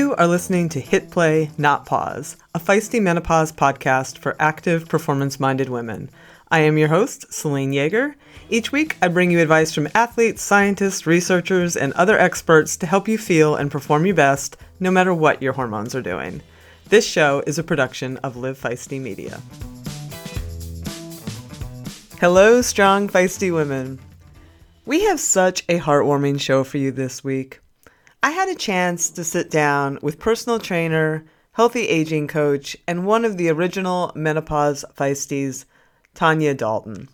You are listening to Hit Play, Not Pause, a feisty menopause podcast for active, performance minded women. I am your host, Selene Yeager. Each week, I bring you advice from athletes, scientists, researchers, and other experts to help you feel and perform your best no matter what your hormones are doing. This show is a production of Live Feisty Media. Hello, strong, feisty women. We have such a heartwarming show for you this week. I had a chance to sit down with personal trainer, healthy aging coach, and one of the original menopause feisties, Tanya Dalton.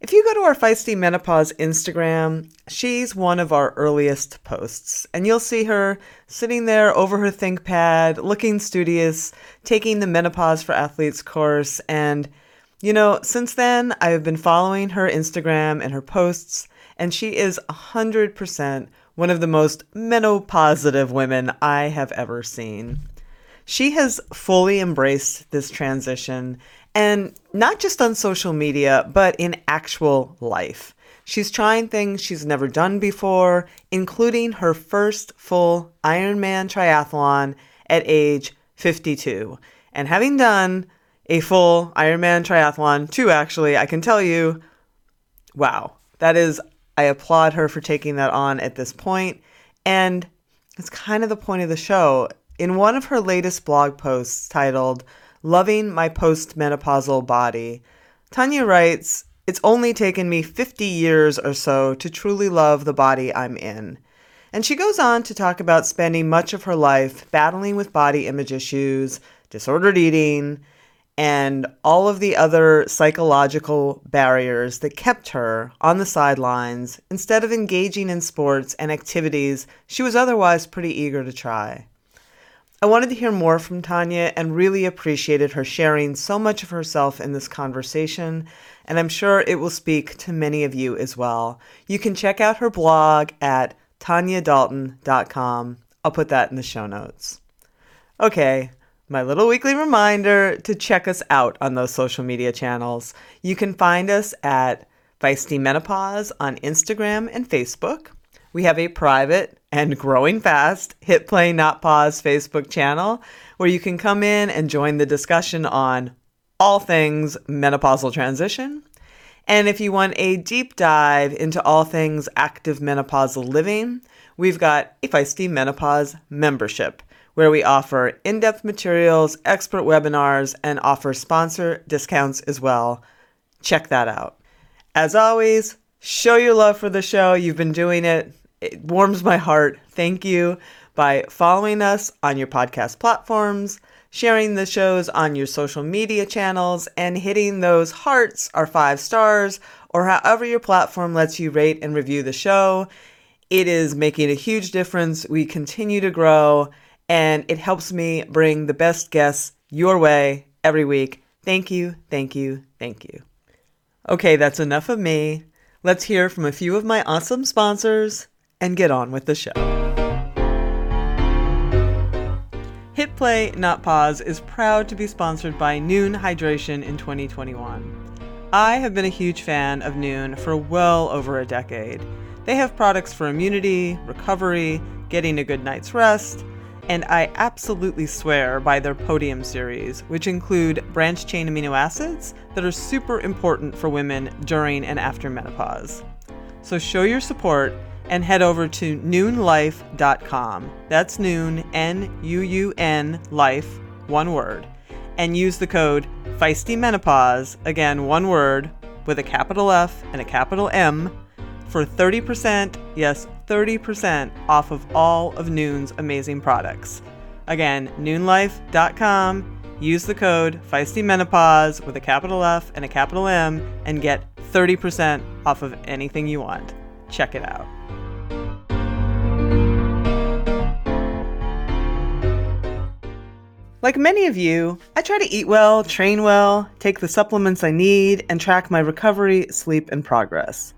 If you go to our Feisty Menopause Instagram, she's one of our earliest posts, and you'll see her sitting there over her ThinkPad, looking studious, taking the Menopause for Athletes course. And, you know, since then, I have been following her Instagram and her posts, and she is 100% one of the most menopositive women I have ever seen. She has fully embraced this transition, and not just on social media, but in actual life. She's trying things she's never done before, including her first full Ironman triathlon at age 52. And having done a full Ironman triathlon, two actually, I can tell you, wow, that is I applaud her for taking that on at this point, and it's kind of the point of the show. In one of her latest blog posts titled Loving My Postmenopausal Body, Tanya writes, It's only taken me 50 years or so to truly love the body I'm in. And she goes on to talk about spending much of her life battling with body image issues, disordered eating, and all of the other psychological barriers that kept her on the sidelines instead of engaging in sports and activities she was otherwise pretty eager to try. I wanted to hear more from Tanya and really appreciated her sharing so much of herself in this conversation, and I'm sure it will speak to many of you as well. You can check out her blog at tanyadalton.com. I'll put that in the show notes. Okay, my little weekly reminder to check us out on those social media channels. You can find us at Feisty Menopause on Instagram and Facebook. We have a private and growing fast Hit Play Not Pause Facebook channel where you can come in and join the discussion on all things menopausal transition. And if you want a deep dive into all things active menopausal living, we've got a Feisty Menopause membership where we offer in depth materials, expert webinars, and offer sponsor discounts as well. Check that out. As always, show your love for the show. You've been doing it, it warms my heart. Thank you by following us on your podcast platforms, sharing the shows on your social media channels, and hitting those hearts or five stars, or however your platform lets you rate and review the show. It is making a huge difference. We continue to grow and it helps me bring the best guests your way every week. Thank you, thank you, thank you. Okay, that's enough of me. Let's hear from a few of my awesome sponsors and get on with the show. Hit Play Not Pause is proud to be sponsored by Nuun Hydration in 2021. I have been a huge fan of Nuun for well over a decade. They have products for immunity, recovery, getting a good night's rest, and I absolutely swear by their Podium series, which include branch chain amino acids that are super important for women during and after menopause. So show your support and head over to nuunlife.com. That's nuun, N U U N, life, one word, and use the code Feisty Menopause, again, one word, with a capital F and a capital M, for 30%, yes, 30% off of all of Nuun's amazing products. Again, nuunlife.com. Use the code Feisty Menopause with a capital F and a capital M and get 30% off of anything you want. Check it out. Like many of you, I try to eat well, train well, take the supplements I need, and track my recovery, sleep, and progress.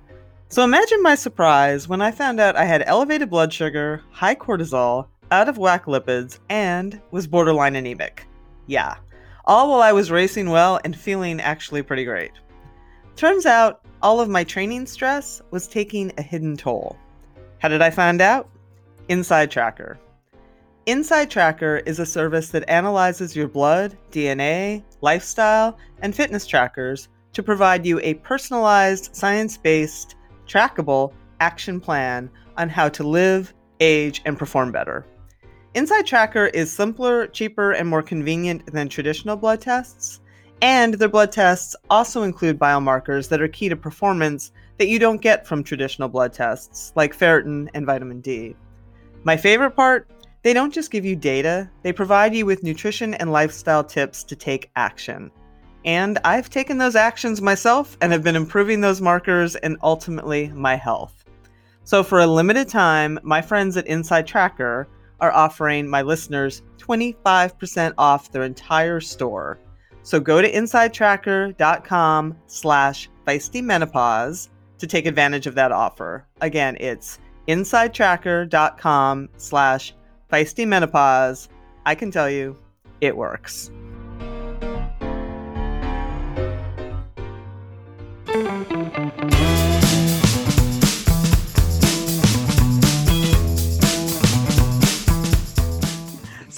So imagine my surprise when I found out I had elevated blood sugar, high cortisol, out of whack lipids, and was borderline anemic. Yeah, all while I was racing well and feeling actually pretty great. Turns out, all of my training stress was taking a hidden toll. How did I find out? InsideTracker. Inside Tracker is a service that analyzes your blood, DNA, lifestyle, and fitness trackers to provide you a personalized, science based, trackable action plan on how to live, age, and perform better. InsideTracker is simpler, cheaper, and more convenient than traditional blood tests. And their blood tests also include biomarkers that are key to performance that you don't get from traditional blood tests, like ferritin and vitamin D. My favorite part they don't just give you data, they provide you with nutrition and lifestyle tips to take action. And I've taken those actions myself and have been improving those markers and ultimately my health. So, for a limited time, my friends at InsideTracker are offering my listeners 25% off their entire store. So go to insidetracker.com slash feistymenopause to take advantage of that offer. Again, it's insidetracker.com slash feistymenopause. I can tell you, it works.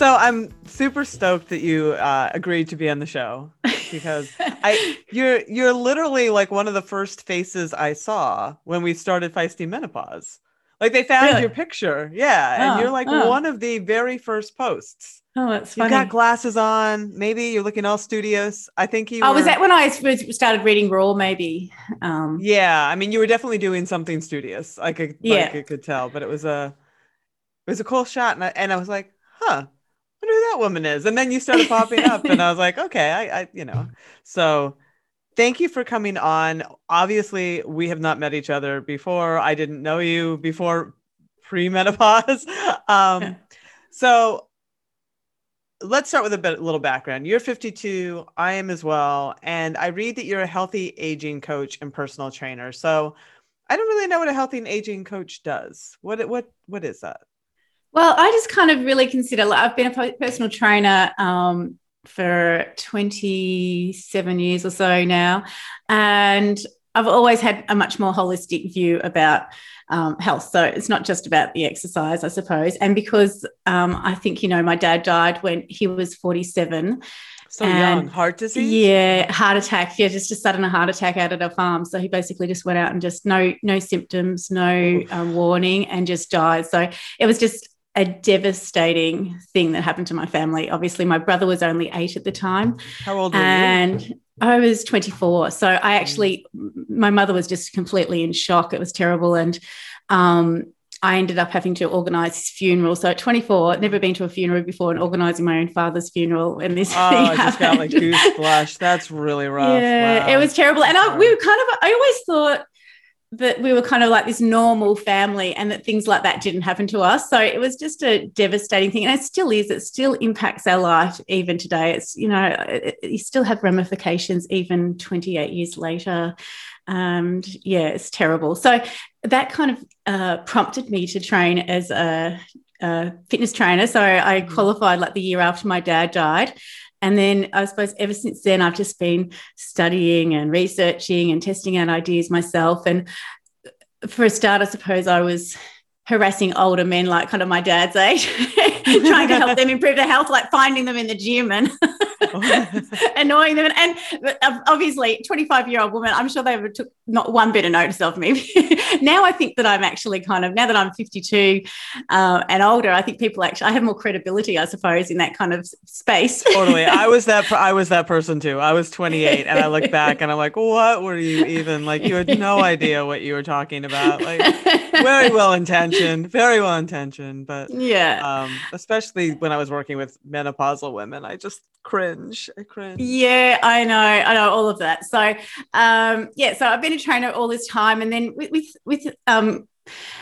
So I'm super stoked that you uh, agreed to be on the show because I you're you're literally like one of the first faces I saw when we started Feisty Menopause. Like they found really? your picture, yeah, oh, and you're like oh. one of the very first posts. Oh, that's funny. You got glasses on. Maybe you're looking all studious. I think you. Oh, were... was that when I started reading ROAR? Maybe. Um, yeah, I mean, you were definitely doing something studious. I could, yeah, like, I could tell, but it was a, it was a cool shot, and I, and I was like, huh, wonder who that woman is. And then you started popping up, and I was like, okay, I, I, you know. So thank you for coming on. Obviously, we have not met each other before. I didn't know you before pre-menopause. Um, so let's start with a bit, little background. You're 52. I am as well, and I read that you're a healthy aging coach and personal trainer. So I don't really know what a healthy aging coach does. What what what is that? Well, I just kind of really consider, like, I've been a personal trainer um, for 27 years or so now. And I've always had a much more holistic view about um, health. So it's not just about the exercise, I suppose. And because um, I think, you know, my dad died when he was 47. So young, heart disease? Yeah, heart attack. Yeah, just a sudden heart attack out at a farm. So he basically just went out and just no no symptoms, no um, warning, and just died. So it was just a devastating thing that happened to my family. Obviously, my brother was only eight at the time. How old were and you? I was 24. So I actually, my mother was just completely in shock. It was terrible. And um, I ended up having to organise his funeral. So at 24, never been to a funeral before and organising my own father's funeral. And this oh, I just got like goosebumps. That's really rough. Yeah, wow. it was terrible. And I, we were kind of, I always thought, that we were kind of like this normal family and that things like that didn't happen to us. So it was just a devastating thing. And it still is, it still impacts our life even today. It's, you know, it, it, you still have ramifications even 28 years later. And yeah, it's terrible. So that kind of uh, prompted me to train as a, a fitness trainer. So I mm-hmm. qualified like the year after my dad died. And then I suppose ever since then, I've just been studying and researching and testing out ideas myself. And for a start, I suppose I was harassing older men like kind of my dad's age, trying to help them improve their health, like finding them in the gym and annoying them. And, obviously, 25 year old woman, I'm sure they took not one bit of notice of me. now I think that I'm actually kind of, now that I'm 52 uh, and older, I think people actually, I have more credibility, I suppose, in that kind of space. totally. I was that, I was that person too. I was 28 and I look back and I'm like, what were you even like? You had no idea what you were talking about. Like, very well intentioned, very well intentioned. But yeah, um, especially when I was working with menopausal women, I just cringe. I cringe. Yeah, I know. I know all of that. So, um, yeah, so I've been a trainer all this time, and then with with, with um,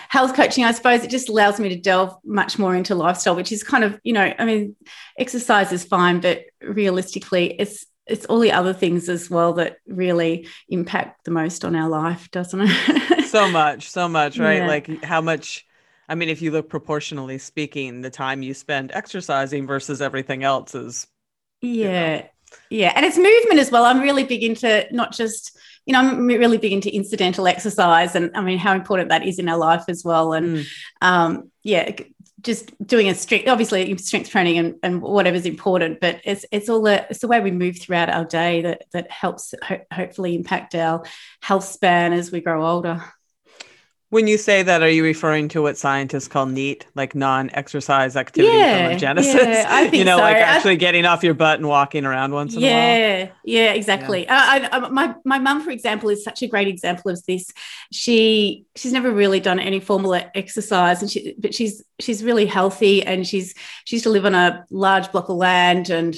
health coaching, I suppose it just allows me to delve much more into lifestyle, which is kind of, you know, I mean, exercise is fine, but realistically, it's it's all the other things as well that really impact the most on our life, doesn't it? so much, so much, right? Yeah. Like how much I mean, if you look proportionally speaking, the time you spend exercising versus everything else is yeah. You know. Yeah. And it's movement as well. I'm really big into not just, you know, I'm really big into incidental exercise and I mean, how important that is in our life as well. And mm. um, yeah, just doing a strength obviously strength training and, and whatever's important but it's it's all the it's the way we move throughout our day that that helps ho- hopefully impact our health span as we grow older when you say that, are you referring to what scientists call NEAT, like non-exercise activity yeah, thermogenesis? Yeah, I think you know, so. like actually getting off your butt and walking around once in yeah, a while. Yeah, exactly. Yeah. Uh, I, I, my my mum, for example, is such a great example of this. She she's never really done any formal exercise, and she but she's she's really healthy, and she's she used to live on a large block of land and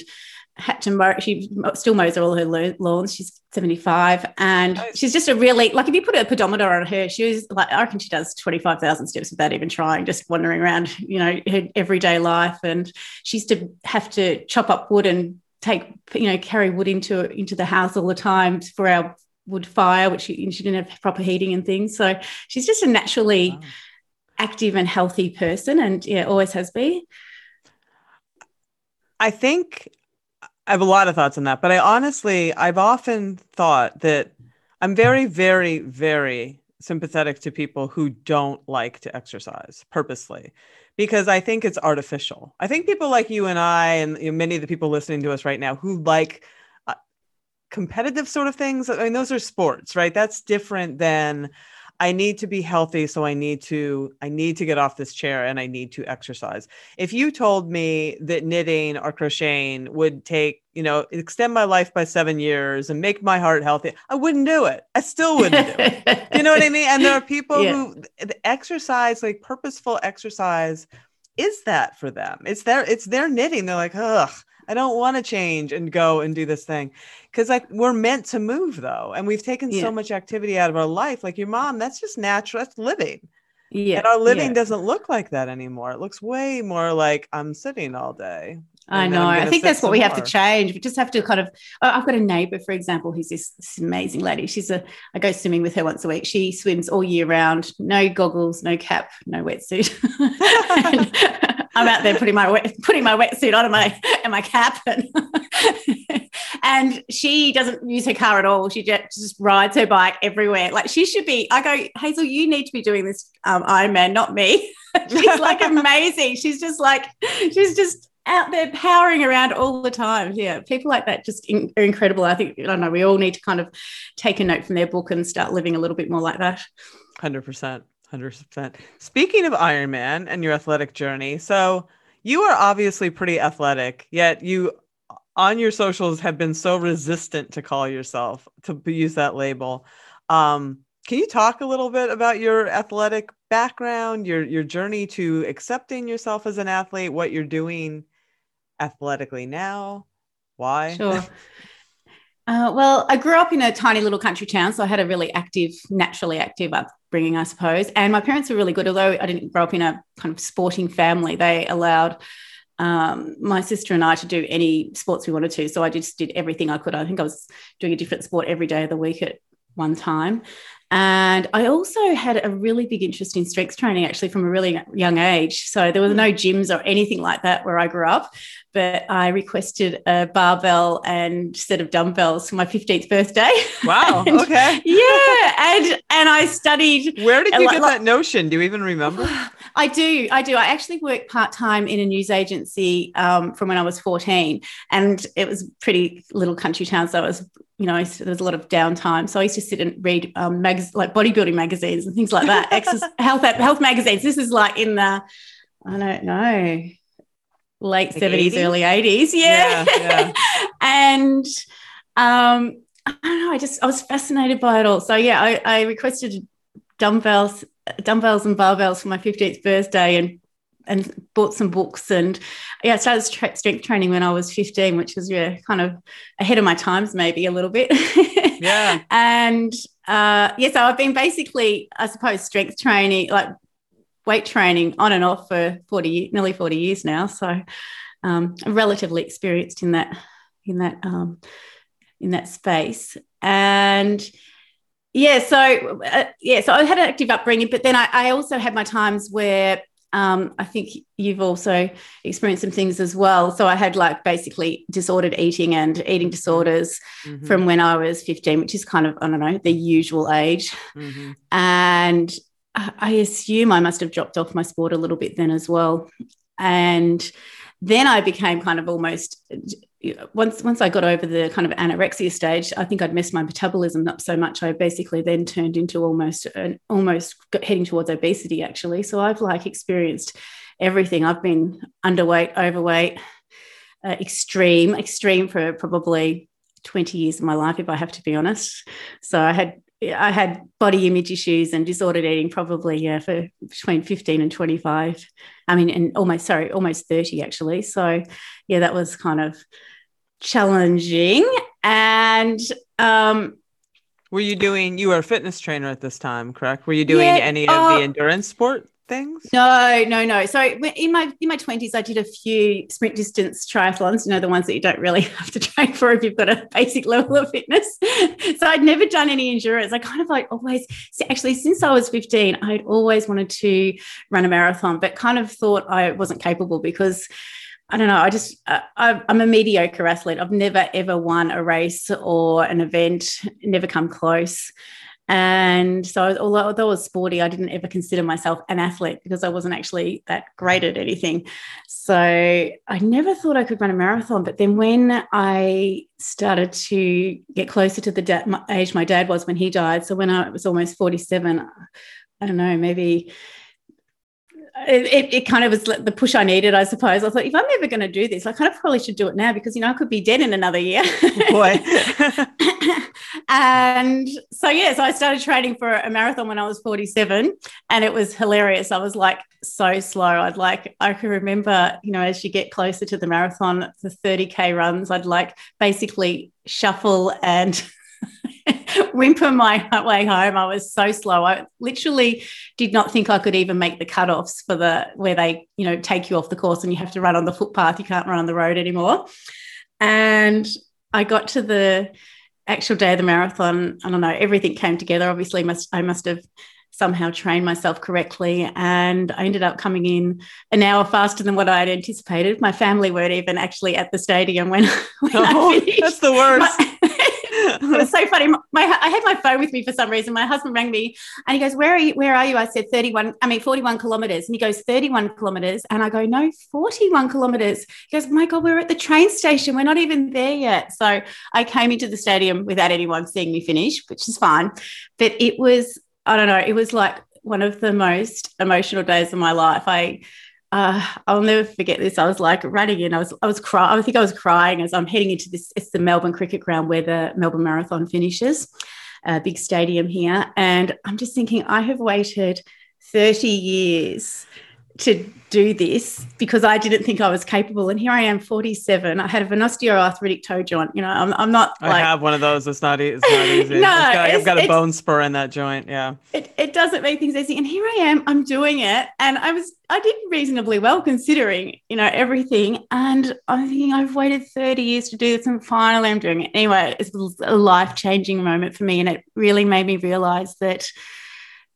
had to mow, she still mows all her lawns. She's 75 and she's just a really, like if you put a pedometer on her, she was like, I reckon she does 25,000 steps without even trying, just wandering around, you know, her everyday life. And she used to have to chop up wood and take, you know, carry wood into, into the house all the time for our wood fire, which she, she didn't have proper heating and things. So she's just a naturally wow. active and healthy person and yeah, always has been. I think I have a lot of thoughts on that, but I honestly, I've often thought that I'm very, very, very sympathetic to people who don't like to exercise purposely because I think it's artificial. I think people like you and I, and you know, many of the people listening to us right now who like uh, competitive sort of things, I mean, those are sports, right? That's different than I need to be healthy, so I need to I need to get off this chair and I need to exercise. If you told me that knitting or crocheting would take, you know, extend my life by 7 years and make my heart healthy, I wouldn't do it. I still wouldn't do it. You know what I mean? And there are people yeah. who the exercise, like purposeful exercise is that for them. It's their it's their knitting. They're like, "Ugh, I don't want to change and go and do this thing. Cause like we're meant to move though. And we've taken yeah. so much activity out of our life. Like your mom, that's just natural. That's living. Yeah. And our living yeah. doesn't look like that anymore. It looks way more like I'm sitting all day. I know. I think that's what we more. have to change. We just have to kind of. I've got a neighbor, for example, who's this, this, amazing lady. She's a. I go swimming with her once a week. She swims all year round. No goggles, no cap, no wetsuit. I'm out there putting my wet, putting my wetsuit on and my and my cap, and, and she doesn't use her car at all. She just, just rides her bike everywhere. Like she should be. I go, Hazel, you need to be doing this um, Ironman, not me. she's like amazing. She's just like she's just out there powering around all the time. Yeah, people like that just in, are incredible. I think I don't know. We all need to kind of take a note from their book and start living a little bit more like that. Hundred percent. 100%. Speaking of Ironman and your athletic journey, so you are obviously pretty athletic, yet you on your socials have been so resistant to call yourself to use that label. Um, can you talk a little bit about your athletic background, your your journey to accepting yourself as an athlete, what you're doing athletically now? Why? Sure. Uh, well, I grew up in a tiny little country town, so I had a really active, naturally active upbringing, I suppose. And my parents were really good, although I didn't grow up in a kind of sporting family. They allowed um, my sister and I to do any sports we wanted to. So I just did everything I could. I think I was doing a different sport every day of the week at one time. And I also had a really big interest in strength training actually from a really young age. So there were no gyms or anything like that where I grew up, but I requested a barbell and set of dumbbells for my 15th birthday. Wow. and, okay. Yeah. And and I studied. Where did you get that notion? Do you even remember? I do. I do. I actually worked part time in a news agency um, from when I was 14, and it was pretty little country town. So I was you know, there was a lot of downtime. So I used to sit and read um, mag- like bodybuilding magazines and things like that, exercise, health health magazines. This is like in the, I don't know, late like early eighties, yeah. yeah, yeah. and um, I don't know. I just I was fascinated by it all. So yeah, I, I requested dumbbells, dumbbells and barbells for my fifteenth birthday, and and bought some books and yeah, I started strength training when I was 15, which was yeah, kind of ahead of my times, maybe a little bit. yeah. And uh, yeah, so I've been basically, I suppose, strength training, like weight training on and off for 40, nearly 40 years now. So um, I'm relatively experienced in that, in that, um, in that space. And yeah, so uh, yeah, so I had an active upbringing, but then I, I also had my times where um, I think you've also experienced some things as well. So I had like basically disordered eating and eating disorders mm-hmm. from when I was 15, which is kind of, I don't know, the usual age. Mm-hmm. And I assume I must have dropped off my sport a little bit then as well. And then I became kind of almost once once I got over the kind of anorexia stage, I think I'd messed my metabolism up so much. I basically then turned into almost an, almost heading towards obesity actually. So I've like experienced everything. I've been underweight, overweight, uh, extreme, extreme for probably 20 years of my life, if I have to be honest. So I had I had body image issues and disordered eating probably yeah for between 15 and 25. I mean, and almost sorry, almost 30 actually. So yeah, that was kind of challenging. And um, were you doing? You were a fitness trainer at this time, correct? Were you doing yeah, any of uh, the endurance sport things? No, no, no. So in my in my twenties, I did a few sprint distance triathlons. You know, the ones that you don't really have to train for if you've got a basic level of fitness. so I'd never done any endurance. I kind of like always actually since I was fifteen, I'd always wanted to run a marathon, but kind of thought I wasn't capable because. I don't know. I just, uh, I'm a mediocre athlete. I've never ever won a race or an event, never come close. And so, although, although I was sporty, I didn't ever consider myself an athlete because I wasn't actually that great at anything. So, I never thought I could run a marathon. But then, when I started to get closer to the da- age my dad was when he died, so when I was almost 47, I don't know, maybe it, it, kind of was the push I needed, I suppose. I thought, if I'm never going to do this, I kind of probably should do it now because, you know, I could be dead in another year. Oh, boy. and so, yeah, so I started training for a marathon when I was 47 and it was hilarious. I was like so slow. I'd like, I can remember, you know, as you get closer to the marathon, the 30K runs, I'd like basically shuffle and whimper my way home. I was so slow. I literally did not think I could even make the cutoffs for the where they, you know, take you off the course and you have to run on the footpath. You can't run on the road anymore. And I got to the actual day of the marathon. I don't know, everything came together. Obviously, must I must have somehow trained myself correctly. And I ended up coming in an hour faster than what I had anticipated. My family weren't even actually at the stadium when, when oh. That's the worst. My, it was so funny. My, I had my phone with me for some reason. My husband rang me and he goes, Where are you? Where are you? I said 31, I mean 41 kilometers. And he goes, 31 kilometers. And I go, No, 41 kilometers. He goes, My God, we're at the train station. We're not even there yet. So I came into the stadium without anyone seeing me finish, which is fine. But it was, I don't know, it was like one of the most emotional days of my life. I uh, I'll never forget this. I was like running in. I was I was crying. I think I was crying as I'm heading into this. It's the Melbourne Cricket Ground where the Melbourne Marathon finishes, a big stadium here, and I'm just thinking I have waited 30 years to do this because I didn't think I was capable. And here I am, 47. I had an osteoarthritic toe joint. You know, I'm, I'm not. Like, I have one of those. It's not, it's not easy. no, got, I've got a bone spur in that joint. Yeah. It, it doesn't make things easy. And here I am, I'm doing it. And I was, I did reasonably well considering, you know, everything. And I'm thinking I've waited 30 years to do this and finally I'm doing it. Anyway, it was a life changing moment for me. And it really made me realize that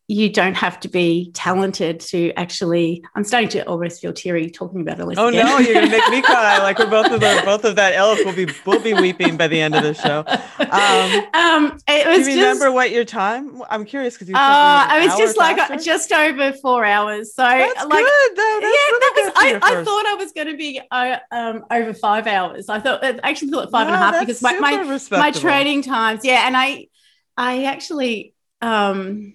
you don't have to be talented to actually. I'm starting to almost feel teary talking about it. Oh again. no, you're gonna make me cry. Like we're both of the both of that elf will be will be weeping by the end of the show. Um, um it was. Do you remember just, what your time? I'm curious because you. Uh, I was just like faster? just over four hours. So that's like, good. Though. That's yeah, that was. I, I, thought I was going to be uh, um, over five hours. I thought I actually thought five no, and a half because my my, my training times. Yeah, and I I actually um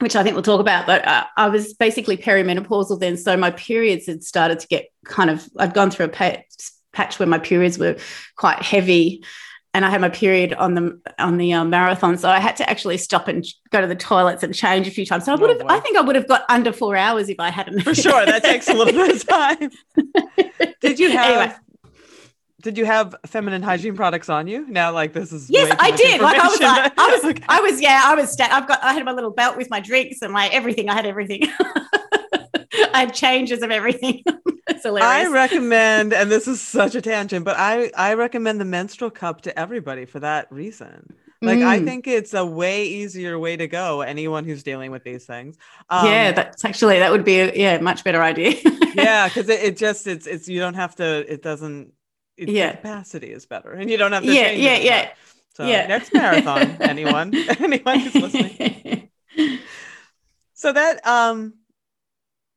which I think we'll talk about. But uh, I was basically perimenopausal then, so my periods had started to get kind of. I'd gone through a patch, patch where my periods were quite heavy, and I had my period on the on the um, marathon, so I had to actually stop and go to the toilets and change a few times. So I would have. I think I would have got under four hours if I hadn't. For sure, that takes a little bit of time. Did you have? Anyway did you have feminine hygiene products on you? Now, like this is yes, I did. Like I was, like, I was, okay. I was, yeah, I was. Sta- I've got, I had my little belt with my drinks and my everything. I had everything. I had changes of everything. it's hilarious. I recommend, and this is such a tangent, but I I recommend the menstrual cup to everybody for that reason. Like mm. I think it's a way easier way to go. Anyone who's dealing with these things. Um, yeah, that's actually that would be a yeah much better idea. yeah, because it, it just it's it's you don't have to. It doesn't yeah. capacity is better and you don't have to yeah yeah yeah so yeah. next marathon anyone anyone who's listening So that um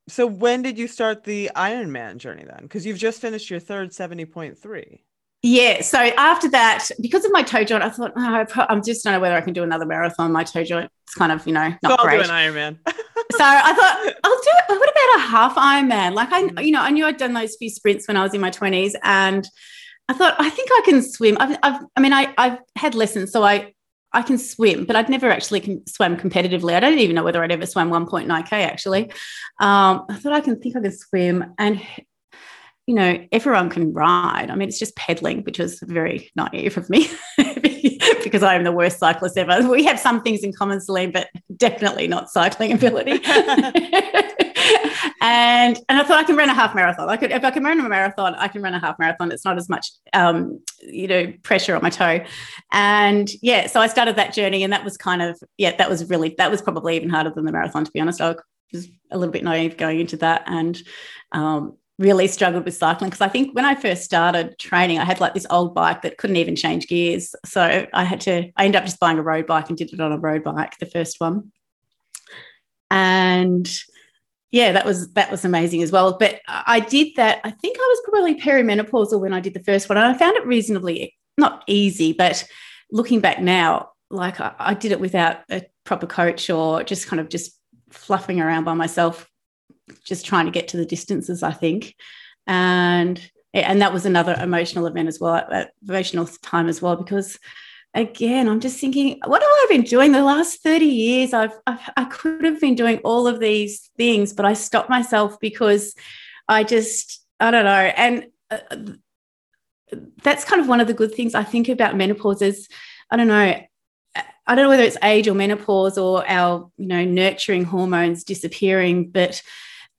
so when did you start the Ironman journey then? Because you've just finished your third 70.3. Yeah. So after that, because of my toe joint, I thought, oh, I am just don't know whether I can do another marathon. My toe joint is kind of, you know, not so I'll great. do an Ironman. so I thought, I'll do it. What about a half Ironman? Like I, you know, I knew I'd done those few sprints when I was in my 20s and I thought, I think I can swim. I've, I've I mean, I, I've had lessons, so I, I can swim, but I'd never actually can swim competitively. I don't even know whether I'd ever swam 1.9k actually. Um, I thought I can think I can swim, and you know, everyone can ride. I mean, it's just pedaling, which was very naive of me because I am the worst cyclist ever. We have some things in common, Selene, but definitely not cycling ability. and and I thought I can run a half marathon. I could if I can run a marathon, I can run a half marathon. It's not as much um, you know pressure on my toe. And yeah, so I started that journey, and that was kind of yeah, that was really that was probably even harder than the marathon to be honest. I was a little bit naive going into that, and um, really struggled with cycling because I think when I first started training, I had like this old bike that couldn't even change gears. So I had to, I ended up just buying a road bike and did it on a road bike, the first one. And yeah, that was that was amazing as well. But I did that. I think I was probably perimenopausal when I did the first one, and I found it reasonably not easy, but looking back now, like I, I did it without a proper coach or just kind of just fluffing around by myself, just trying to get to the distances. I think, and and that was another emotional event as well, emotional time as well, because again, I'm just thinking, what have I been doing the last 30 years? I've, I've, i could have been doing all of these things, but I stopped myself because I just, I don't know. And uh, that's kind of one of the good things I think about menopause is, I don't know, I don't know whether it's age or menopause or our, you know, nurturing hormones disappearing, but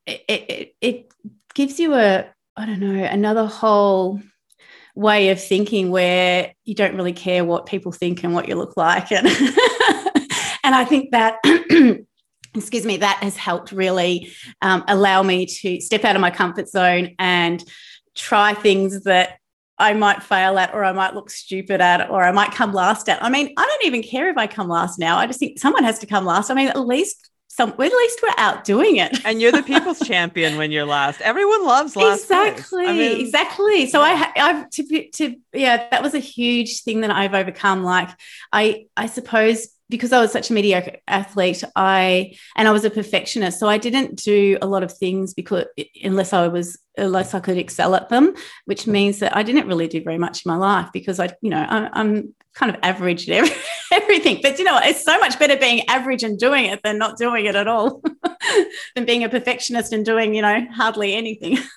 it, it, it gives you a, I don't know, another whole way of thinking where you don't really care what people think and what you look like and and i think that excuse me that has helped really um, allow me to step out of my comfort zone and try things that I might fail at, or I might look stupid at, or I might come last at. I mean, I don't even care if I come last now. I just think someone has to come last. I mean, at least some at least we're out doing it. and you're the people's champion when you're last. Everyone loves last. Exactly, I mean, exactly. So yeah. I, I've to to yeah, that was a huge thing that I've overcome. Like I, I suppose because I was such a mediocre athlete, I and I was a perfectionist, so I didn't do a lot of things because unless I was unless I could excel at them, which means that I didn't really do very much in my life because I, you know, I, I'm kind of average at every, everything. But you know, it's so much better being average and doing it than not doing it at all, than being a perfectionist and doing, you know, hardly anything.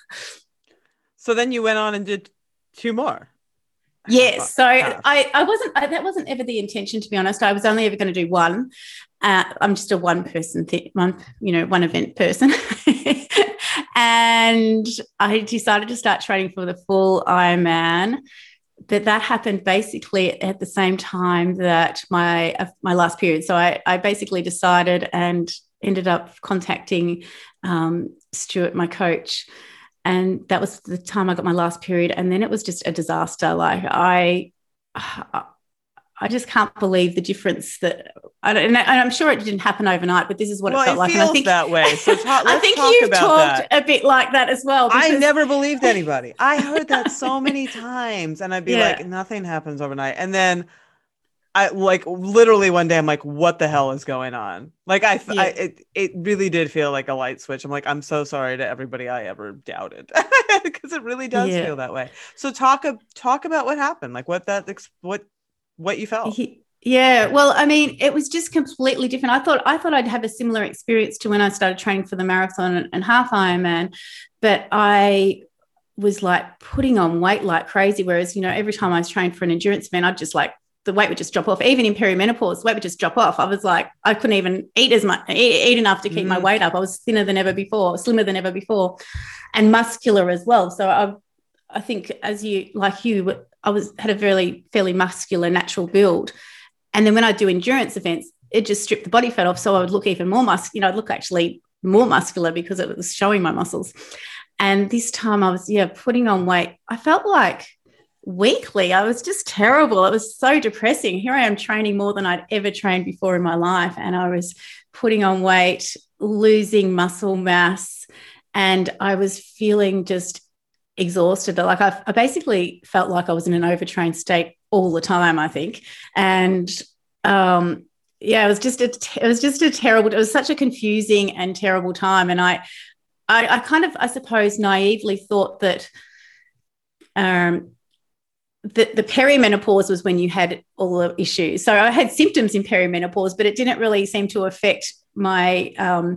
So then you went on and did two more. Yes. So I, I wasn't, I, that wasn't ever the intention, to be honest. I was only ever going to do one. Uh, I'm just a one person, th- one, you know, one event person. And I decided to start training for the full Ironman but that happened basically at the same time that my uh, my last period. So I, I basically decided and ended up contacting um, Stuart, my coach, and that was the time I got my last period. And then it was just a disaster. Like I, I just can't believe the difference that I don't, and I'm sure it didn't happen overnight, but this is what well, it felt it like. and I think that way. So talk, I think you've talked that. a bit like that as well. I never believed anybody. I heard that so many times, and I'd be yeah. like, nothing happens overnight, and then. I like literally one day I'm like, what the hell is going on? Like I, yeah. I it, it really did feel like a light switch. I'm like, I'm so sorry to everybody I ever doubted because it really does yeah. feel that way. So talk talk about what happened, like what that what what you felt. He, yeah, well, I mean, it was just completely different. I thought I thought I'd have a similar experience to when I started training for the marathon and, and half Ironman, but I was like putting on weight like crazy. Whereas, you know, every time I was trained for an endurance event, I'd just like the weight would just drop off. Even in perimenopause, the weight would just drop off. I was like, I couldn't even eat as much, eat, eat enough to keep mm. my weight up. I was thinner than ever before, slimmer than ever before, and muscular as well. So I, I think as you like you I was had a very fairly muscular natural build. And then when I do endurance events, it just stripped the body fat off. So I would look even more muscular, you know, I'd look actually more muscular because it was showing my muscles. And this time I was, yeah, putting on weight. I felt like weekly. I was just terrible. It was so depressing. Here I am training more than I'd ever trained before in my life. And I was putting on weight, losing muscle mass, and I was feeling just exhausted. Like I, I basically felt like I was in an overtrained state all the time, I think. And um, yeah, it was just a, it was just a terrible, it was such a confusing and terrible time. And I, I, I kind of, I suppose, naively thought that um, the, the perimenopause was when you had all the issues. So I had symptoms in perimenopause, but it didn't really seem to affect my um,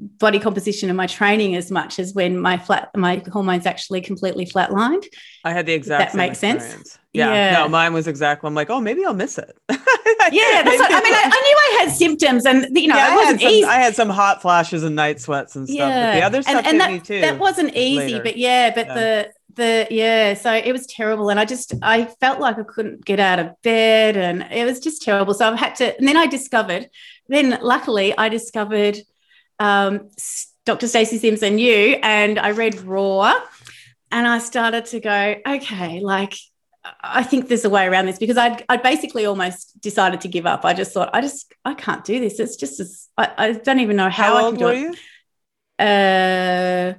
body composition and my training as much as when my flat my hormones actually completely flatlined. I had the exact that makes sense. Yeah. yeah. No, mine was exactly. I'm like, oh, maybe I'll miss it. yeah, what, I mean, I, I, knew I had symptoms, and you know, yeah, it wasn't I easy. I had some hot flashes and night sweats and stuff. Yeah. But the other stuff and, and that, me too. That wasn't easy, later. but yeah, but yeah. the the yeah so it was terrible and i just i felt like i couldn't get out of bed and it was just terrible so i've had to and then i discovered then luckily i discovered um, dr stacy simpson you and i read roar and i started to go okay like I think there's a way around this because I'd, I'd basically almost decided to give up. I just thought, I just, I can't do this. It's just, as, I, I don't even know how, how I old can do were it. you? Uh,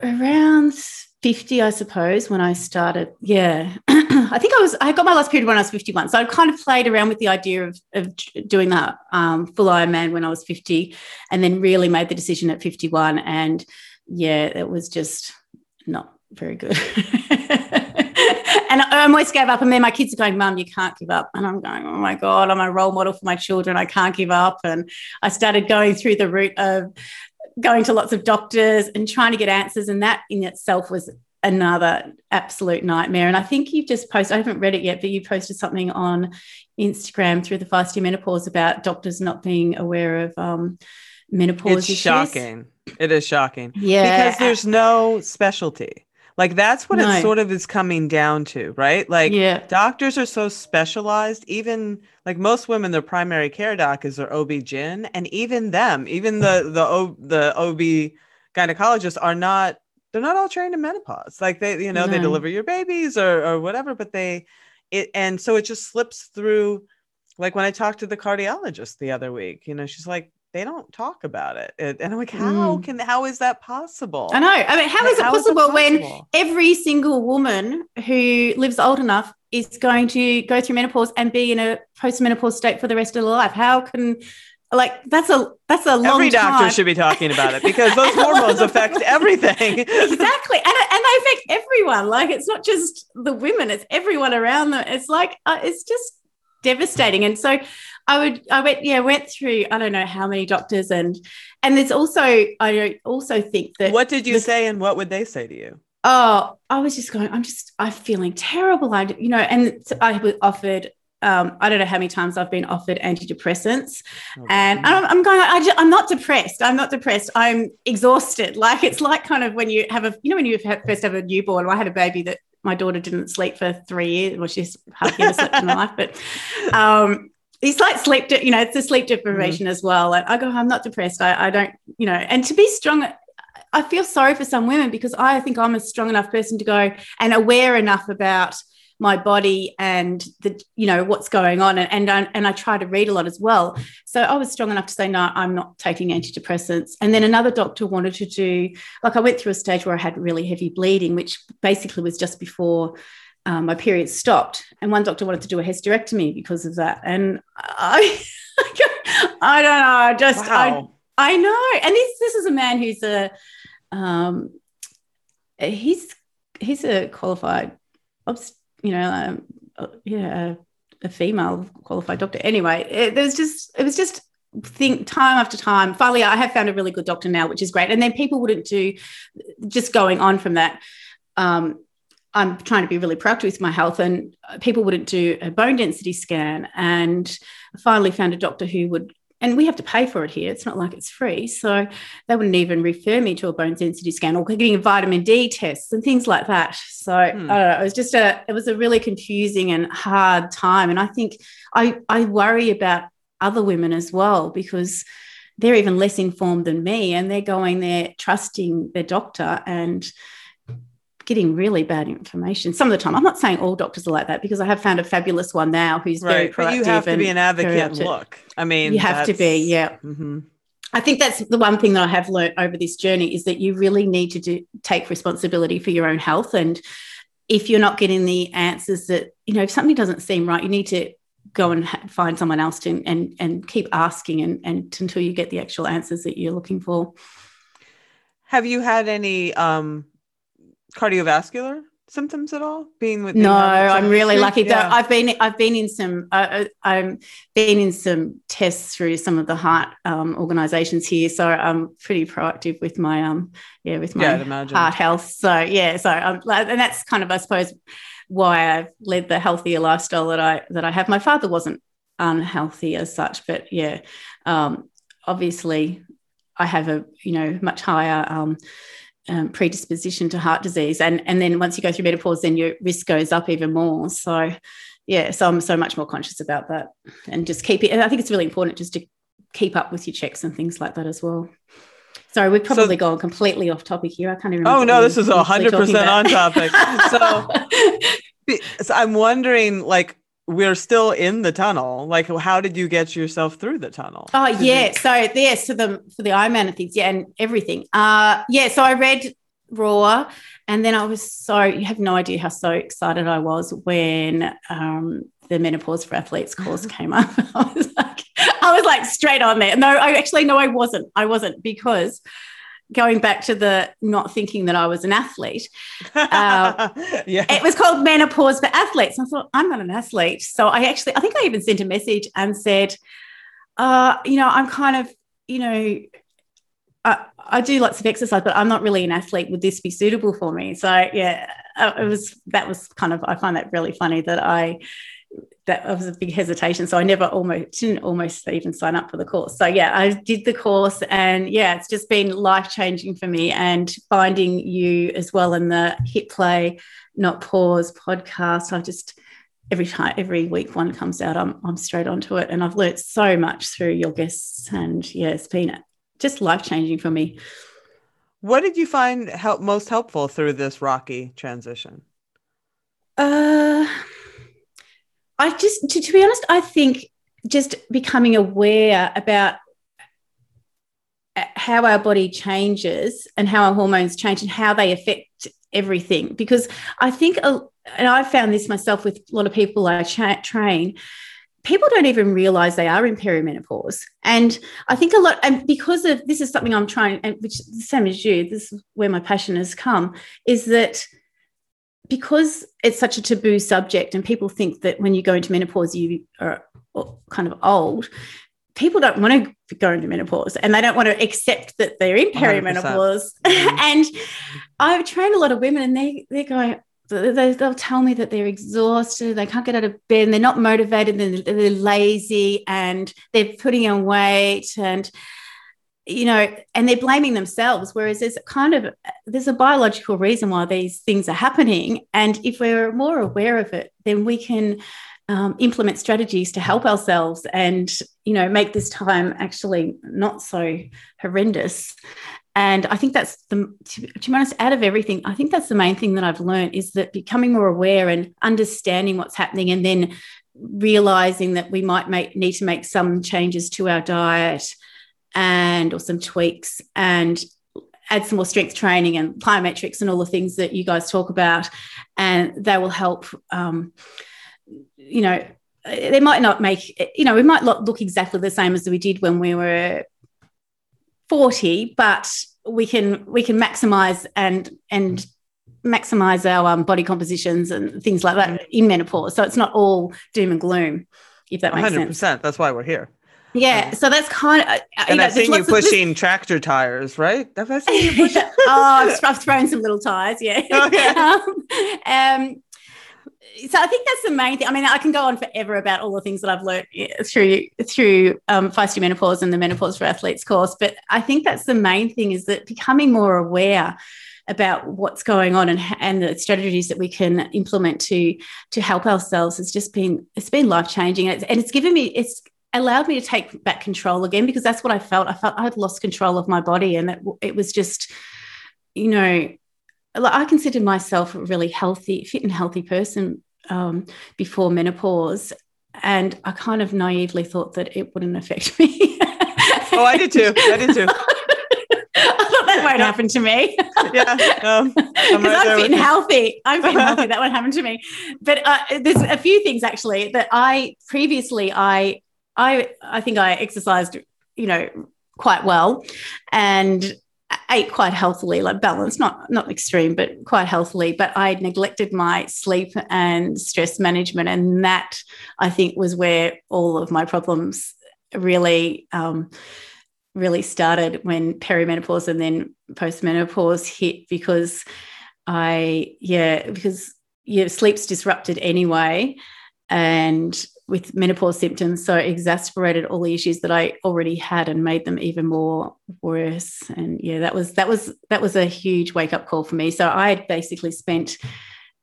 around 50, I suppose, when I started. Yeah. I think I was, I got my last period when I was 51. So I kind of played around with the idea of, of doing that um, full Ironman when I was 50 and then really made the decision at 51. And yeah, it was just not very good. and I almost gave up. And then my kids are going, Mum, you can't give up. And I'm going, Oh my God, I'm a role model for my children. I can't give up. And I started going through the route of going to lots of doctors and trying to get answers. And that in itself was another absolute nightmare. And I think you've just posted, I haven't read it yet, but you posted something on Instagram through the Feisty Menopause about doctors not being aware of um, menopause. It's issues. shocking. It is shocking. Yeah. Because there's no specialty. Like that's what no. it sort of is coming down to, right? Like yeah. doctors are so specialized, even like most women, their primary care doc is their OB-GYN, and even them, even the the o, the OB gynecologists are not they're not all trained in menopause. Like they, you know, no. they deliver your babies or or whatever, but they it and so it just slips through like when I talked to the cardiologist the other week, you know, she's like, they don't talk about it. And I'm like, how mm. can how is that possible? I know. I mean, how is it, how possible, is it possible when every single woman who lives old enough is going to go through menopause and be in a post-menopause state for the rest of their life? How can like that's a that's a long every doctor time. should be talking about it because those hormones affect everything exactly and, and they affect everyone like it's not just the women it's everyone around them it's like uh, it's just devastating and so I would, I went, yeah, went through, I don't know how many doctors and, and there's also, I also think that. What did you the, say and what would they say to you? Oh, I was just going, I'm just, I'm feeling terrible. I, you know, and I was offered, um, I don't know how many times I've been offered antidepressants, okay. and I'm, I'm going. I just, I'm not depressed. I'm not depressed. I'm exhausted. Like it's like kind of when you have a, you know, when you first have a newborn. I had a baby that my daughter didn't sleep for three years. Well, she's hardly ever slept in her life, but um, it's like sleep, you know, it's a sleep deprivation mm-hmm. as well. Like I go, I'm not depressed. I, I don't, you know, and to be strong, I feel sorry for some women because I think I'm a strong enough person to go and aware enough about my body and the you know what's going on and and I, and I try to read a lot as well so I was strong enough to say no I'm not taking antidepressants and then another doctor wanted to do like I went through a stage where I had really heavy bleeding which basically was just before um, my period stopped. And one doctor wanted to do a hysterectomy because of that. And I, I don't know. I just, wow. I, I know. And this, this is a man who's a, um, he's, he's a qualified, you know, um, uh, yeah, a female qualified doctor. Anyway, it, there was just, it was just think time after time. Finally, I have found a really good doctor now, which is great. And then people wouldn't do just going on from that. Um, I'm trying to be really proactive with my health, and people wouldn't do a bone density scan. And I finally found a doctor who would, and we have to pay for it here. It's not like it's free. So they wouldn't even refer me to a bone density scan or getting a vitamin D tests and things like that. So hmm. I don't know, it was just a, it was a really confusing and hard time. And I think I, I worry about other women as well because they're even less informed than me and they're going there trusting their doctor and getting really bad information some of the time. I'm not saying all doctors are like that because I have found a fabulous one now who's right. very proactive. But you have to be an advocate. Look, I mean, you have to be, yeah. Mm-hmm. I think that's the one thing that I have learned over this journey is that you really need to do, take responsibility for your own health. And if you're not getting the answers that, you know, if something doesn't seem right, you need to go and find someone else to, and, and keep asking and, and until you get the actual answers that you're looking for. Have you had any um, cardiovascular symptoms at all? Being with no i'm really lucky yeah. i've been i've been in some uh, i've been in some tests through some of the heart um, organizations here. So i'm pretty proactive with my um yeah with my yeah, heart health. So yeah so um, and that's kind of i suppose why i've led the healthier lifestyle that i that i have. My father wasn't unhealthy as such but yeah um obviously i have a you know much higher um um, predisposition to heart disease. And, and then once you go through menopause, then your risk goes up even more. So, yeah, so I'm so much more conscious about that and just keep it. And I think it's really important just to keep up with your checks and things like that as well. Sorry, we've probably so, gone completely off topic here. I can't even. Oh no, this is hundred percent on topic. so, so I'm wondering, like, we're still in the tunnel. Like, how did you get yourself through the tunnel? Oh, yeah. So yes, so the for the Ironman and things, yeah, and everything. Uh, yeah. So I read ROAR, and then I was so you have no idea how so excited I was when um, the menopause for athletes course came up. I was like, I was like straight on there. No, I actually no, I wasn't. I wasn't because going back to the not thinking that I was an athlete. Uh, yeah. It was called menopause for athletes. I thought, I'm not an athlete. So I actually, I think I even sent a message and said, uh, you know, I'm kind of, you know, I, I do lots of exercise, but I'm not really an athlete. Would this be suitable for me? So yeah, uh, it was, that was kind of, I find that really funny that I, that was a big hesitation. So I never almost didn't almost even sign up for the course. So yeah, I did the course and yeah, it's just been life changing for me and finding you as well in the hit play, not pause podcast. I've just every time every week one comes out, I'm I'm straight onto it. And I've learnt so much through your guests. And yeah, it's been just life changing for me. What did you find help most helpful through this rocky transition? Uh I just, to, to be honest, I think just becoming aware about how our body changes and how our hormones change and how they affect everything. Because I think, and I found this myself with a lot of people I cha- train, people don't even realize they are in perimenopause. And I think a lot, and because of this is something I'm trying, and which the same as you, this is where my passion has come, is that because it's such a taboo subject and people think that when you go into menopause you are kind of old people don't want to go into menopause and they don't want to accept that they're in perimenopause mm-hmm. and i've trained a lot of women and they they're going they, will tell me that they're exhausted they can't get out of bed and they're not motivated and they're, they're lazy and they're putting on weight and you know and they're blaming themselves whereas there's kind of there's a biological reason why these things are happening. And if we're more aware of it then we can um, implement strategies to help ourselves and you know make this time actually not so horrendous. And i think that's the to, to be honest out of everything i think that's the main thing that i've learned is that becoming more aware and understanding what's happening and then realizing that we might make need to make some changes to our diet and or some tweaks and add some more strength training and plyometrics and all the things that you guys talk about. And they will help um, you know they might not make you know we might not look exactly the same as we did when we were 40 but we can we can maximize and and maximize our um, body compositions and things like that in menopause. So it's not all doom and gloom if that makes 100%. sense that's why we're here yeah, so that's kind of. Uh, and know, I've seen you pushing tractor tires, right? I seen you pushing? oh, I've, thrown some little tires, yeah. Okay. um, um, so I think that's the main thing. I mean, I can go on forever about all the things that I've learned through through um, feisty menopause and the menopause for athletes course, but I think that's the main thing is that becoming more aware about what's going on and, and the strategies that we can implement to to help ourselves has just been it's been life changing and it's, and it's given me it's allowed me to take back control again because that's what I felt. I felt I had lost control of my body and it, it was just, you know, I considered myself a really healthy, fit and healthy person um, before menopause. And I kind of naively thought that it wouldn't affect me. oh, I did too. I did too. I thought that won't happen to me. yeah, because um, I'm, right I'm fit and healthy. I'm fit and healthy. That won't happen to me. But uh, there's a few things actually that I previously I I I think I exercised, you know, quite well, and ate quite healthily, like balanced, not not extreme, but quite healthily. But I neglected my sleep and stress management, and that I think was where all of my problems really um, really started when perimenopause and then postmenopause hit because I yeah because your sleep's disrupted anyway, and with menopause symptoms. So exacerbated all the issues that I already had and made them even more worse. And yeah, that was that was that was a huge wake up call for me. So I had basically spent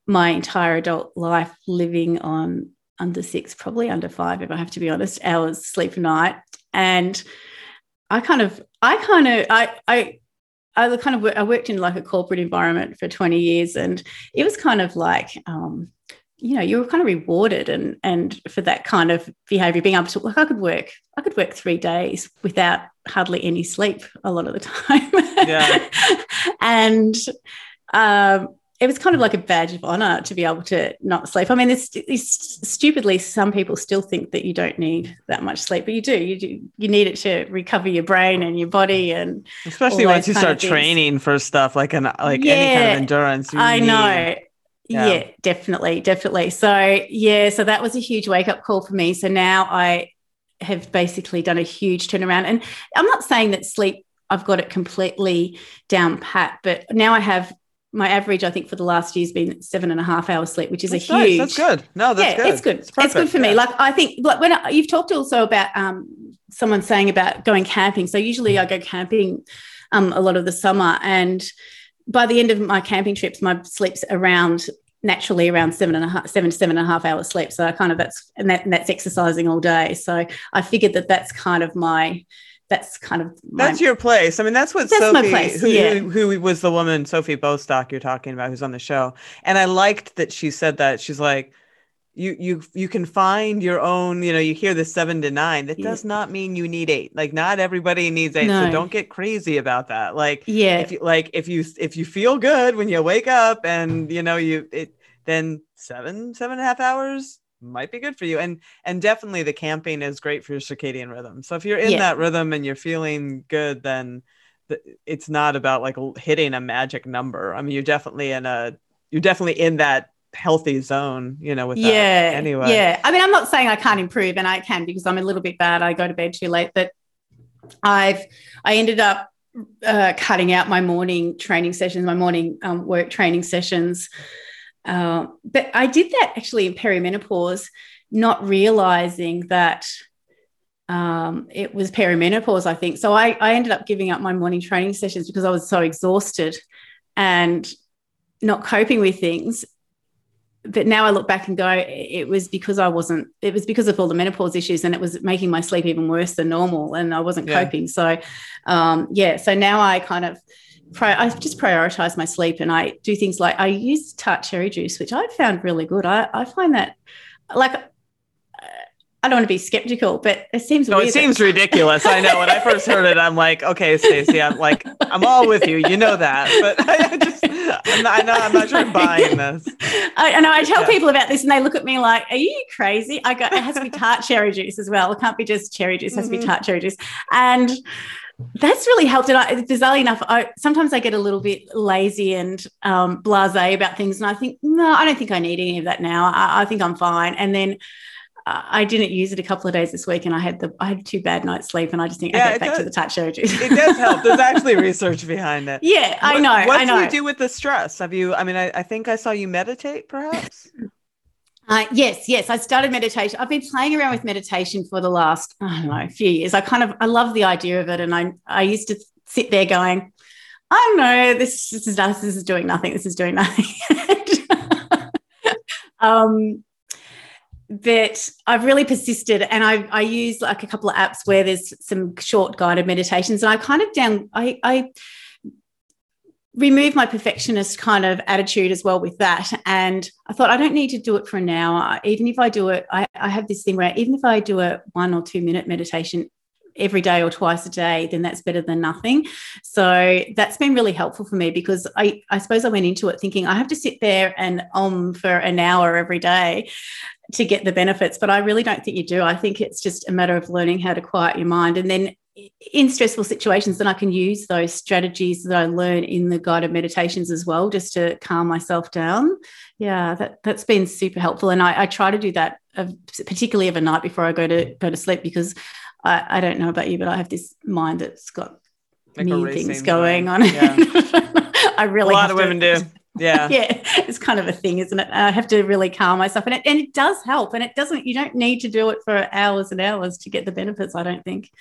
my entire adult life living on under six, probably under five, if I have to be honest, hours sleep a night. And I kind of, I kind of, I, I, I kind of, I worked in like a corporate environment for 20 years and it was kind of like, um, you know you were kind of rewarded and and for that kind of behavior being able to like i could work i could work three days without hardly any sleep a lot of the time yeah and um it was kind of like a badge of honor to be able to not sleep. I mean, it's, it's, stupidly, some people still think that you don't need that much sleep, but you do. You do. You need it to recover your brain and your body, and especially once you start training for stuff like an like yeah, any kind of endurance. I need, know, yeah. yeah. definitely, definitely. So yeah, so that was a huge wake up call for me. So now I have basically done a huge turnaround, and I'm not saying that sleep I've got it completely down pat, but now I have my average, I think, for the last year has been seven and a half hours sleep, which is that's a huge. Nice. That's good. No, that's yeah, good. It's good. It's, it's good for yeah. me. Like I think, like when I, you've talked also about um, someone saying about going camping. So usually I go camping um, a lot of the summer, and by the end of my camping trips, my sleep's around naturally around seven and a half, seven to seven and a half hours sleep. So I kind of that's and, that, and that's exercising all day. So I figured that that's kind of my that's kind of my, that's your place. I mean, that's what that's Sophie, place, who, yeah. who, who was the woman Sophie Bostock you're talking about, who's on the show, and I liked that she said that she's like you you you can find your own you know you hear the seven to nine that yeah. does not mean you need eight like not everybody needs eight no. so don't get crazy about that like yeah if you like if you if you feel good when you wake up and you know you it then seven seven and a half hours might be good for you and and definitely the camping is great for your circadian rhythm so if you're in yeah. that rhythm and you're feeling good then it's not about like hitting a magic number i mean you're definitely in a you're definitely in that healthy zone, you know, with yeah, anyway. Yeah. I mean, I'm not saying I can't improve and I can because I'm a little bit bad. I go to bed too late, but I've, I ended up uh, cutting out my morning training sessions, my morning um, work training sessions. Uh, but I did that actually in perimenopause, not realizing that um, it was perimenopause, I think. So I, I ended up giving up my morning training sessions because I was so exhausted and not coping with things but now I look back and go, it was because I wasn't, it was because of all the menopause issues and it was making my sleep even worse than normal and I wasn't yeah. coping. So, um, yeah, so now I kind of, I just prioritize my sleep and I do things like I use tart cherry juice, which I found really good. I, I find that like I don't want to be skeptical, but it seems. No, it seems ridiculous. I know. When I first heard it, I'm like, okay, Stacy, I'm like, I'm all with you. You know that, but I just, I'm not, I'm not sure I'm buying this. I, know. I tell yeah. people about this, and they look at me like, "Are you crazy?" I go, it has to be tart cherry juice as well. It can't be just cherry juice. It has mm-hmm. to be mm-hmm. tart cherry juice, and that's really helped. And I, bizarrely enough, I, sometimes I get a little bit lazy and um, blasé about things, and I think, no, I don't think I need any of that now. I, I think I'm fine. And then I didn't use it a couple of days this week, and I had the I had two bad nights sleep, and I just think yeah, I get back does, to the tart cherry. it does help. There's actually research behind it. Yeah, I know. What I know. do you do with the stress? Have you? I mean, I, I think I saw you meditate, perhaps. Uh, yes, yes. I started meditation. I've been playing around with meditation for the last, I don't know, few years. I kind of, I love the idea of it. And I, I used to sit there going, I don't know, this, this is this is doing nothing. This is doing nothing. um, but I've really persisted and I, I use like a couple of apps where there's some short guided meditations and I kind of down I, I remove my perfectionist kind of attitude as well with that. And I thought, I don't need to do it for an hour. Even if I do it, I, I have this thing where even if I do a one or two minute meditation every day or twice a day, then that's better than nothing. So that's been really helpful for me because I, I suppose I went into it thinking I have to sit there and om for an hour every day to get the benefits, but I really don't think you do. I think it's just a matter of learning how to quiet your mind and then in stressful situations, then I can use those strategies that I learn in the guided meditations as well, just to calm myself down. Yeah, that, that's been super helpful. And I, I try to do that, uh, particularly a night before I go to go to sleep, because I, I don't know about you, but I have this mind that's got like things going mind. on. Yeah. I really a lot of women do. Yeah. yeah. It's kind of a thing, isn't it? I have to really calm myself. And it, and it does help. And it doesn't, you don't need to do it for hours and hours to get the benefits, I don't think.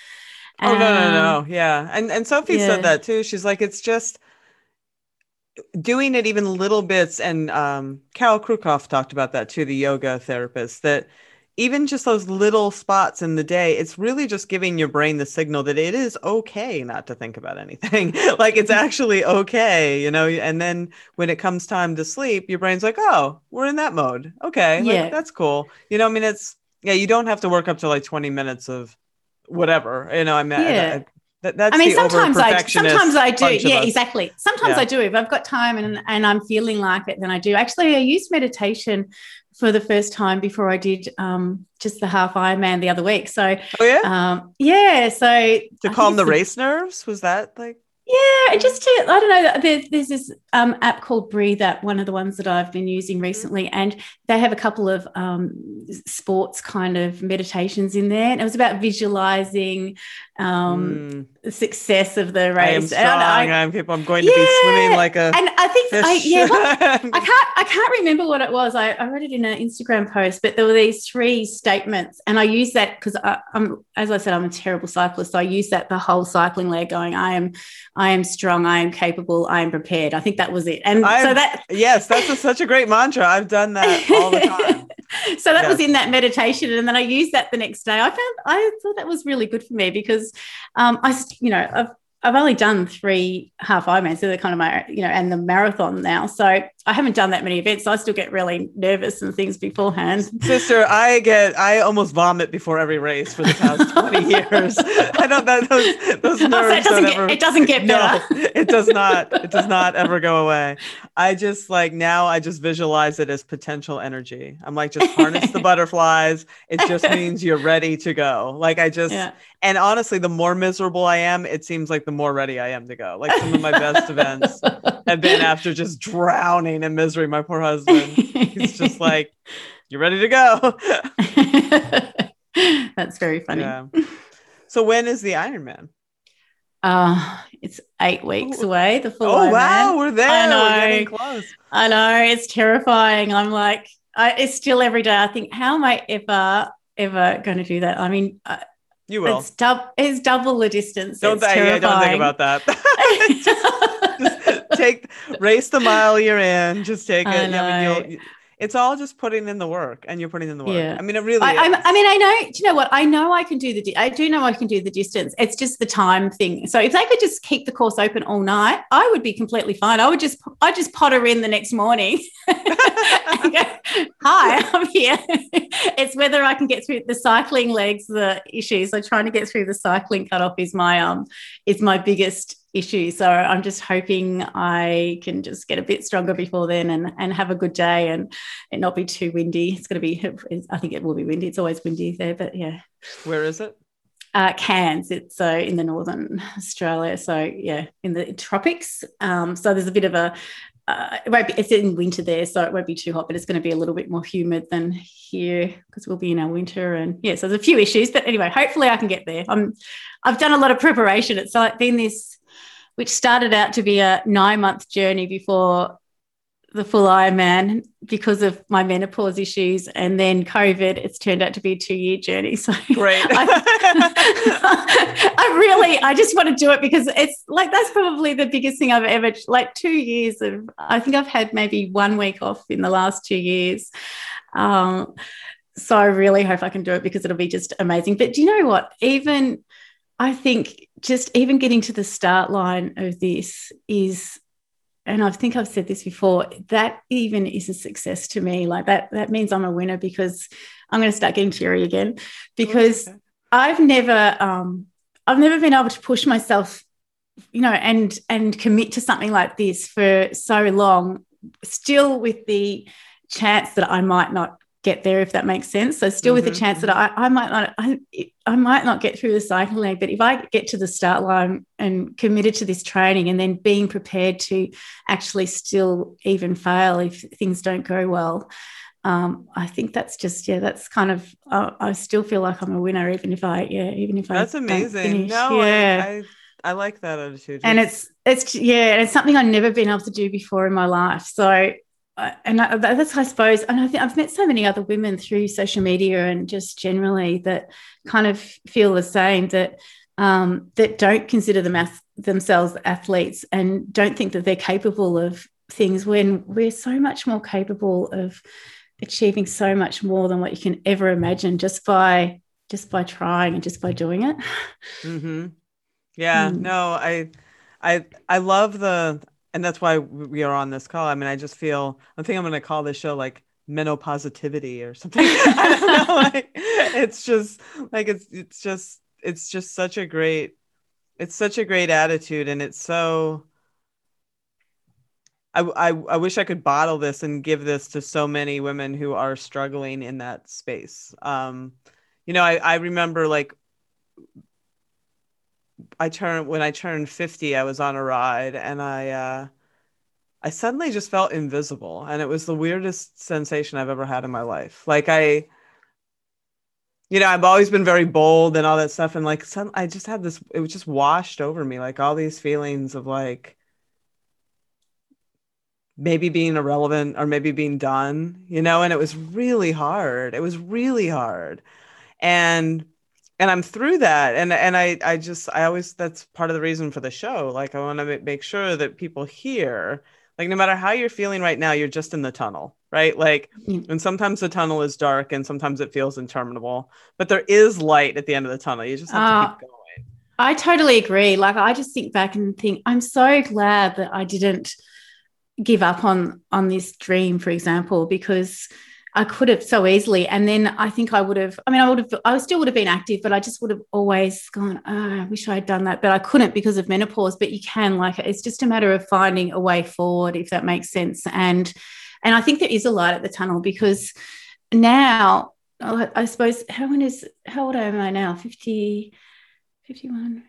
Oh um, no, no, no. Yeah. And and Sophie yeah. said that too. She's like, it's just doing it even little bits. And um Carol Krucoff talked about that too, the yoga therapist, that even just those little spots in the day, it's really just giving your brain the signal that it is okay not to think about anything. like it's actually okay, you know. And then when it comes time to sleep, your brain's like, oh, we're in that mode. Okay. Yeah. Like, that's cool. You know, I mean, it's, yeah, you don't have to work up to like 20 minutes of whatever, you know, I mean, yeah. I, I, that, I mean, sometimes I sometimes I do. Yeah, exactly. Sometimes yeah. I do. If I've got time and, and I'm feeling like it, then I do. Actually, I use meditation for the first time before I did um, just the half Ironman the other week. So, oh yeah, um, yeah. So to calm the race nerves was that like yeah, and just to, I don't know, there's, there's this um, app called Breathe App, one of the ones that I've been using mm-hmm. recently, and they have a couple of um, sports kind of meditations in there. And it was about visualizing um, mm. the success of the race. I am. I, am people. I'm going yeah, to be swimming like a. And I think, I, yeah, well, I can't, I can't remember what it was. I, I wrote it in an Instagram post, but there were these three statements, and I used that because I'm, as I said, I'm a terrible cyclist. So I use that the whole cycling leg, going, I am I am strong, I am capable, I am prepared. I think that was it. And I'm, so that yes, that's a, such a great mantra. I've done that all the time. so that yes. was in that meditation, and then I used that the next day. I found I thought that was really good for me because um, I, you know, I've I've only done three half Ironmans, so they're kind of my, you know, and the marathon now. So I haven't done that many events. So I still get really nervous and things beforehand. Sister, I get, I almost vomit before every race for the past 20 years. I don't know those, those nerves. Oh, so it, doesn't get, ever, it doesn't get better. No, it does not. It does not ever go away. I just like now I just visualize it as potential energy. I'm like, just harness the butterflies. It just means you're ready to go. Like I just, yeah. and honestly, the more miserable I am, it seems like the more ready I am to go. Like some of my best events have been after just drowning in misery. My poor husband, he's just like, you're ready to go?" That's very funny. Yeah. So when is the Ironman? Uh, it's eight weeks away. The full. Oh Ironman. wow, we're there. I know. We're close. I know. It's terrifying. I'm like, I, it's still every day. I think, how am I ever, ever going to do that? I mean, you will. It's, dub- it's double the distance. Don't, it's yeah, don't think about that. take race the mile you're in. Just take it. I mean, it's all just putting in the work and you're putting in the work. Yeah. I mean, it really I, I, mean, I know, do you know what? I know I can do the, di- I do know I can do the distance. It's just the time thing. So if they could just keep the course open all night, I would be completely fine. I would just, I just potter in the next morning. go, Hi, I'm here. it's whether I can get through the cycling legs, the issue. So trying to get through the cycling cutoff is my, um, is my biggest issue. So I'm just hoping I can just get a bit stronger before then and, and have a good day and it not be too windy. It's going to be, I think it will be windy. It's always windy there, but yeah. Where is it? Uh, Cairns. It's so uh, in the northern Australia. So yeah, in the tropics. Um, so there's a bit of a. Uh, it won't be, it's in winter there, so it won't be too hot, but it's going to be a little bit more humid than here because we'll be in our winter. And yeah, so there's a few issues, but anyway, hopefully I can get there. I'm, I've done a lot of preparation. It's like been this which started out to be a nine month journey before the full Ironman because of my menopause issues and then COVID, it's turned out to be a two year journey. So great. I, I, really, I just want to do it because it's like, that's probably the biggest thing I've ever, like two years of, I think I've had maybe one week off in the last two years. Um, so I really hope I can do it because it'll be just amazing. But do you know what? Even, I think just even getting to the start line of this is and I think I've said this before, that even is a success to me. Like that, that means I'm a winner because I'm going to start getting teary again because okay. I've never, um, I've never been able to push myself, you know, and and commit to something like this for so long, still with the chance that I might not get there if that makes sense so still mm-hmm. with the mm-hmm, chance that mm-hmm. I, I might not I, I might not get through the cycling leg. but if i get to the start line and committed to this training and then being prepared to actually still even fail if things don't go well um, I think that's just yeah. That's kind of uh, I still feel like I'm a winner, even if I yeah, even if I. That's amazing. No, yeah. I, I, I like that attitude. And it's it's yeah, it's something I've never been able to do before in my life. So and I, that's I suppose, and I think I've met so many other women through social media and just generally that kind of feel the same that um, that don't consider them themselves athletes and don't think that they're capable of things when we're so much more capable of achieving so much more than what you can ever imagine just by just by trying and just by doing it. Mm-hmm. Yeah, mm. no, I, I, I love the and that's why we are on this call. I mean, I just feel I think I'm going to call this show like menopositivity or something. I don't know. Like, it's just like it's it's just it's just such a great it's such a great attitude, and it's so. I, I, I wish I could bottle this and give this to so many women who are struggling in that space. Um, you know, I, I remember like I turned when I turned 50, I was on a ride and I uh I suddenly just felt invisible and it was the weirdest sensation I've ever had in my life. Like I you know, I've always been very bold and all that stuff and like some I just had this it was just washed over me like all these feelings of like maybe being irrelevant or maybe being done, you know, and it was really hard. It was really hard. And and I'm through that. And and I I just I always that's part of the reason for the show. Like I want to make sure that people hear like no matter how you're feeling right now, you're just in the tunnel, right? Like and sometimes the tunnel is dark and sometimes it feels interminable, but there is light at the end of the tunnel. You just have uh, to keep going. I totally agree. Like I just think back and think I'm so glad that I didn't give up on on this dream for example because I could have so easily. And then I think I would have, I mean, I would have, I still would have been active, but I just would have always gone, oh, I wish I had done that. But I couldn't because of menopause. But you can, like, it's just a matter of finding a way forward, if that makes sense. And, and I think there is a light at the tunnel because now, I suppose, how old is, how old am I now? 50, 51.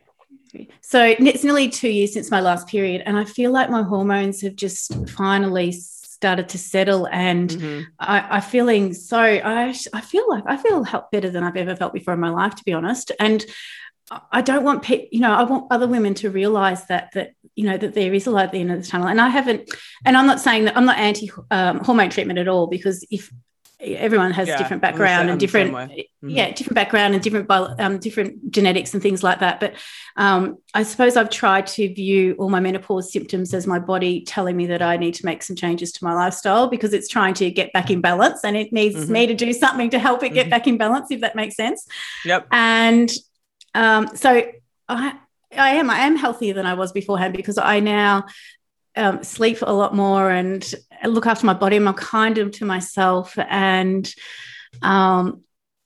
So it's nearly two years since my last period, and I feel like my hormones have just finally started to settle and mm-hmm. I, I feeling so I, I feel like I feel help better than I've ever felt before in my life to be honest and I don't want pe- you know I want other women to realize that that you know that there is a light at the end of the tunnel and I haven't and I'm not saying that I'm not anti um, hormone treatment at all because if everyone has yeah, different background and different mm-hmm. yeah different background and different um, different genetics and things like that but um, i suppose i've tried to view all my menopause symptoms as my body telling me that i need to make some changes to my lifestyle because it's trying to get back in balance and it needs mm-hmm. me to do something to help it get mm-hmm. back in balance if that makes sense yep and um, so i I am. I am healthier than I was beforehand because I now um, sleep a lot more and look after my body. I'm kinder to myself and um,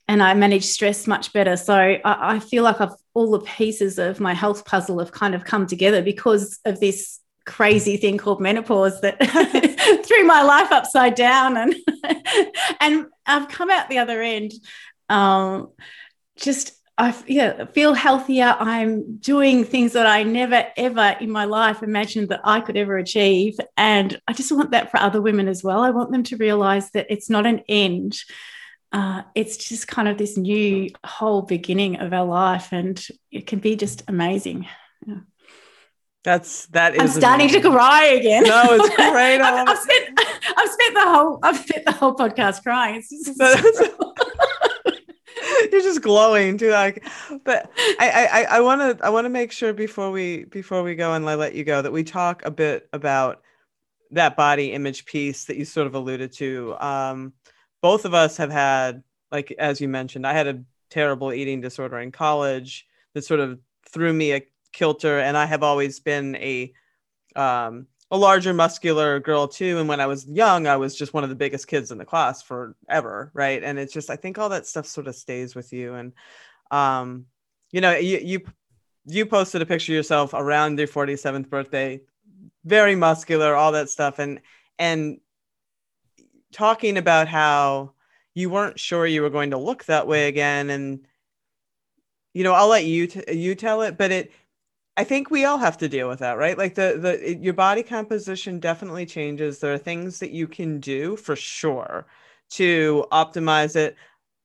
and I manage stress much better. So I, I, feel like I've all the pieces of my health puzzle have kind of come together because of this crazy thing called menopause that threw my life upside down and and I've come out the other end um, just I yeah, feel healthier. I'm doing things that I never ever in my life imagined that I could ever achieve. And I just want that for other women as well. I want them to realize that it's not an end. Uh, it's just kind of this new whole beginning of our life, and it can be just amazing. Yeah. That's that is. I'm starting amazing. to cry again. No, it's great. I've, I've, spent I've spent the whole I've spent the whole podcast crying. It's just, you're just glowing too like but i i i want to i want to make sure before we before we go and I let you go that we talk a bit about that body image piece that you sort of alluded to. Um both of us have had like as you mentioned i had a terrible eating disorder in college that sort of threw me a kilter and i have always been a um a larger muscular girl too and when i was young i was just one of the biggest kids in the class forever right? And it's just i think all that stuff sort of stays with you and um you know you you you posted a picture yourself around your 47th birthday very muscular all that stuff and and talking about how you weren't sure you were going to look that way again and you know i'll let you t- you tell it but it I think we all have to deal with that, right? Like the the your body composition definitely changes. There are things that you can do for sure to optimize it,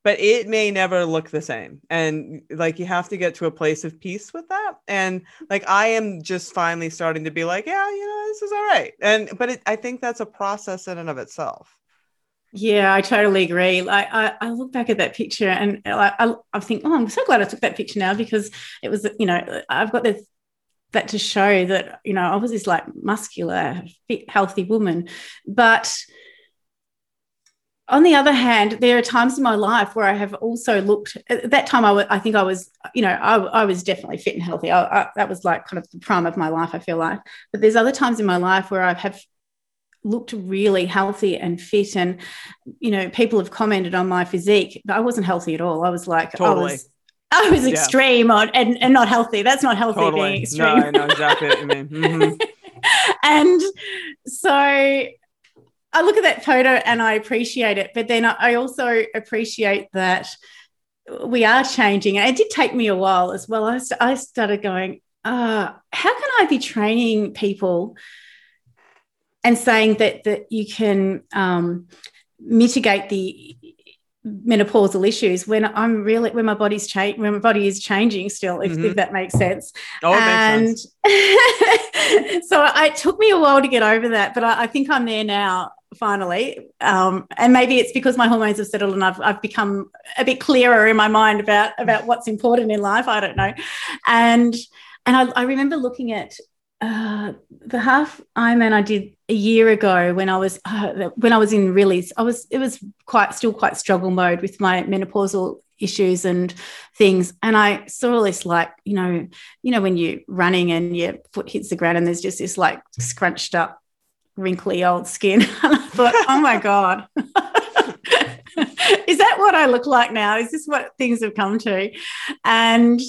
but it may never look the same. And like you have to get to a place of peace with that. And like I am just finally starting to be like, yeah, you know, this is all right. And but it, I think that's a process in and of itself. Yeah, I totally agree. Like I, I look back at that picture and like I, I think, oh, I'm so glad I took that picture now because it was, you know, I've got this that to show that you know I was this like muscular, fit, healthy woman, but on the other hand, there are times in my life where I have also looked. At that time, I, w- I think I was, you know, I, I was definitely fit and healthy. I, I, that was like kind of the prime of my life. I feel like, but there's other times in my life where I have looked really healthy and fit, and you know, people have commented on my physique, but I wasn't healthy at all. I was like, totally. I was I was extreme yeah. on, and, and not healthy. That's not healthy totally. being extreme. No, exactly what you mean. Mm-hmm. and so I look at that photo and I appreciate it, but then I also appreciate that we are changing. And it did take me a while as well. I, I started going, uh, how can I be training people and saying that that you can um, mitigate the menopausal issues when I'm really when my body's changing when my body is changing still if, mm-hmm. if that makes sense oh, and makes sense. so it took me a while to get over that but I, I think I'm there now finally um, and maybe it's because my hormones have settled and I've, I've become a bit clearer in my mind about about what's important in life I don't know and and I, I remember looking at uh, the half Ironman I did a year ago when I was uh, when I was in really I was it was quite still quite struggle mode with my menopausal issues and things. And I saw this like you know you know when you're running and your foot hits the ground and there's just this like scrunched up wrinkly old skin. And I thought oh my god. Is that what I look like now? Is this what things have come to? And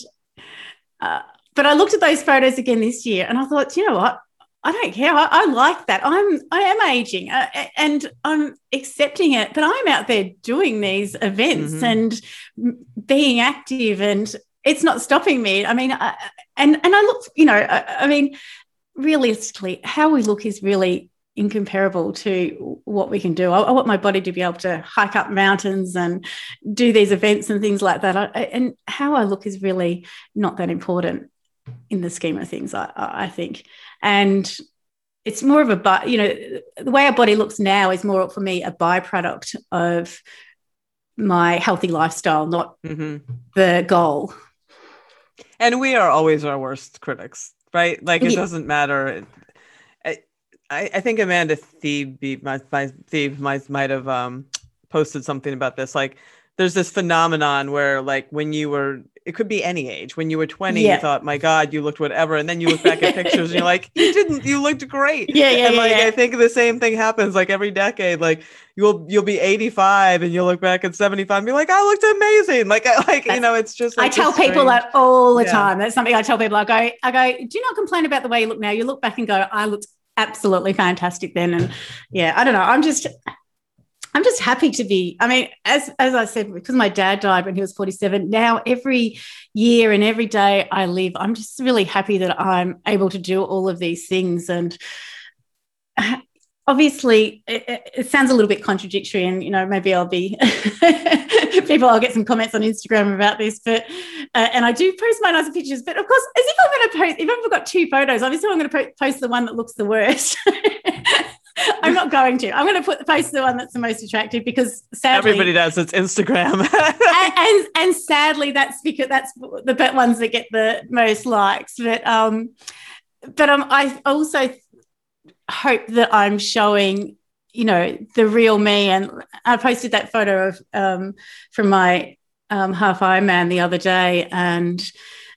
uh, but I looked at those photos again this year and I thought, you know what? I don't care. I, I like that. I'm I am aging uh, and I'm accepting it, but I'm out there doing these events mm-hmm. and being active and it's not stopping me. I mean, I, and and I look, you know, I, I mean, realistically, how we look is really incomparable to what we can do. I, I, want my body to be able to hike up mountains and do these events and things like that. I, and how I look is really not that important in the scheme of things, I, I think. And it's more of a, but you know, the way our body looks now is more for me a byproduct of my healthy lifestyle, not mm-hmm. the goal. And we are always our worst critics, right? Like it yeah. doesn't matter. I, I think Amanda Thebe, my, my Thebe might, might have um, posted something about this. Like there's this phenomenon where like when you were it could be any age. When you were 20, yeah. you thought, my God, you looked whatever. And then you look back at pictures and you're like, you didn't, you looked great. Yeah, yeah. And like yeah. I think the same thing happens like every decade. Like you'll you'll be 85 and you'll look back at 75 and be like, I looked amazing. Like I like, That's, you know, it's just like I tell people that all the time. That's something I tell people. I go, I go, do not complain about the way you look now. You look back and go, I looked absolutely fantastic then. And yeah, I don't know. I'm just I'm just happy to be. I mean, as as I said, because my dad died when he was 47. Now every year and every day I live, I'm just really happy that I'm able to do all of these things. And obviously, it, it sounds a little bit contradictory, and you know, maybe I'll be people. I'll get some comments on Instagram about this, but uh, and I do post my nice pictures. But of course, as if I'm going to post, if I've got two photos, obviously I'm going to post the one that looks the worst. I'm not going to. I'm going to put the post the one that's the most attractive because sadly everybody does. It's Instagram, and, and, and sadly that's because that's the ones that get the most likes. But um, but um, I also hope that I'm showing you know the real me, and I posted that photo of um from my um half Ironman the other day, and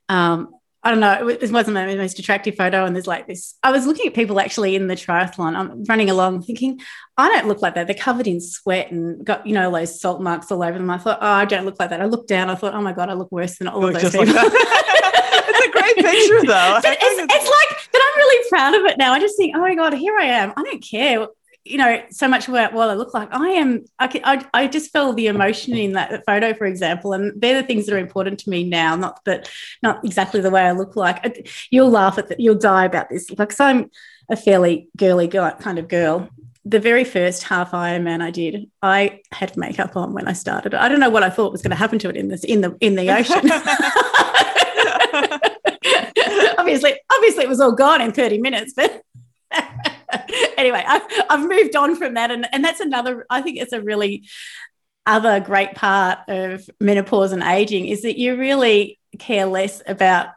um I don't know. this wasn't my most attractive photo. And there's like this. I was looking at people actually in the triathlon. I'm running along thinking, I don't look like that. They're covered in sweat and got, you know, those salt marks all over them. I thought, oh, I don't look like that. I looked down. I thought, oh my God, I look worse than all of those people. Like it's a great picture, though. But it's, it's like, but I'm really proud of it now. I just think, oh my God, here I am. I don't care you know so much about what I look like. I am. I, can, I I just feel the emotion in that photo, for example, and they're the things that are important to me now. Not that, not exactly the way I look like. You'll laugh at that. You'll die about this. Like, so I'm a fairly girly girl, kind of girl. The very first half Ironman I did, I had makeup on when I started. I don't know what I thought was going to happen to it in this in the in the ocean. obviously, obviously, it was all gone in 30 minutes, but anyway, I've, I've moved on from that. And, and that's another, I think it's a really other great part of menopause and aging is that you really care less about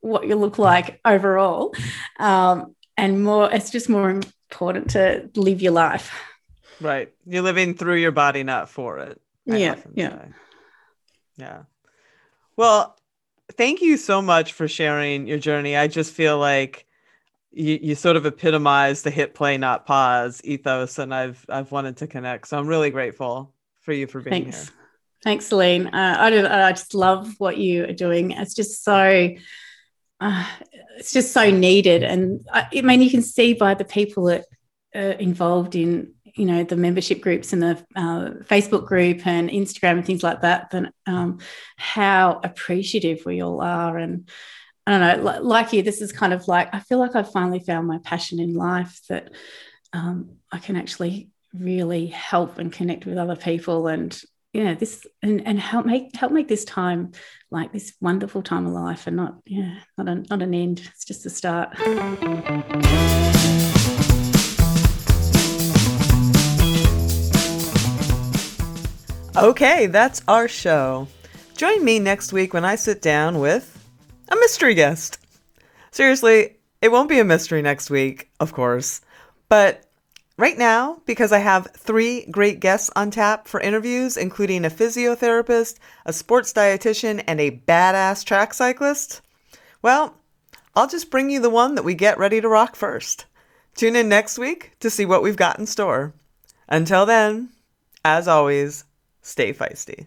what you look like overall. Um, and more, it's just more important to live your life. Right. You're living through your body, not for it. I yeah. Yeah. Say. Yeah. Well, thank you so much for sharing your journey. I just feel like you, you sort of epitomize the hit play not pause ethos and i've i've wanted to connect so i'm really grateful for you for being Thanks. here Thanks, Selene. Uh, I, do, I just love what you are doing. It's just so, uh, it's just so needed. And I, I, mean, you can see by the people that are involved in, you know, the membership groups and the uh, Facebook group and Instagram and things like that, that um, how appreciative we all are. And I don't know, like you, this is kind of like, I feel like I've finally found my passion in life that um, I can actually really help and connect with other people and yeah this and, and help make help make this time like this wonderful time of life and not yeah not, a, not an end it's just a start. Okay that's our show. Join me next week when i sit down with a mystery guest. Seriously, it won't be a mystery next week, of course. But right now, because I have three great guests on tap for interviews, including a physiotherapist, a sports dietitian, and a badass track cyclist, well, I'll just bring you the one that we get ready to rock first. Tune in next week to see what we've got in store. Until then, as always, stay feisty.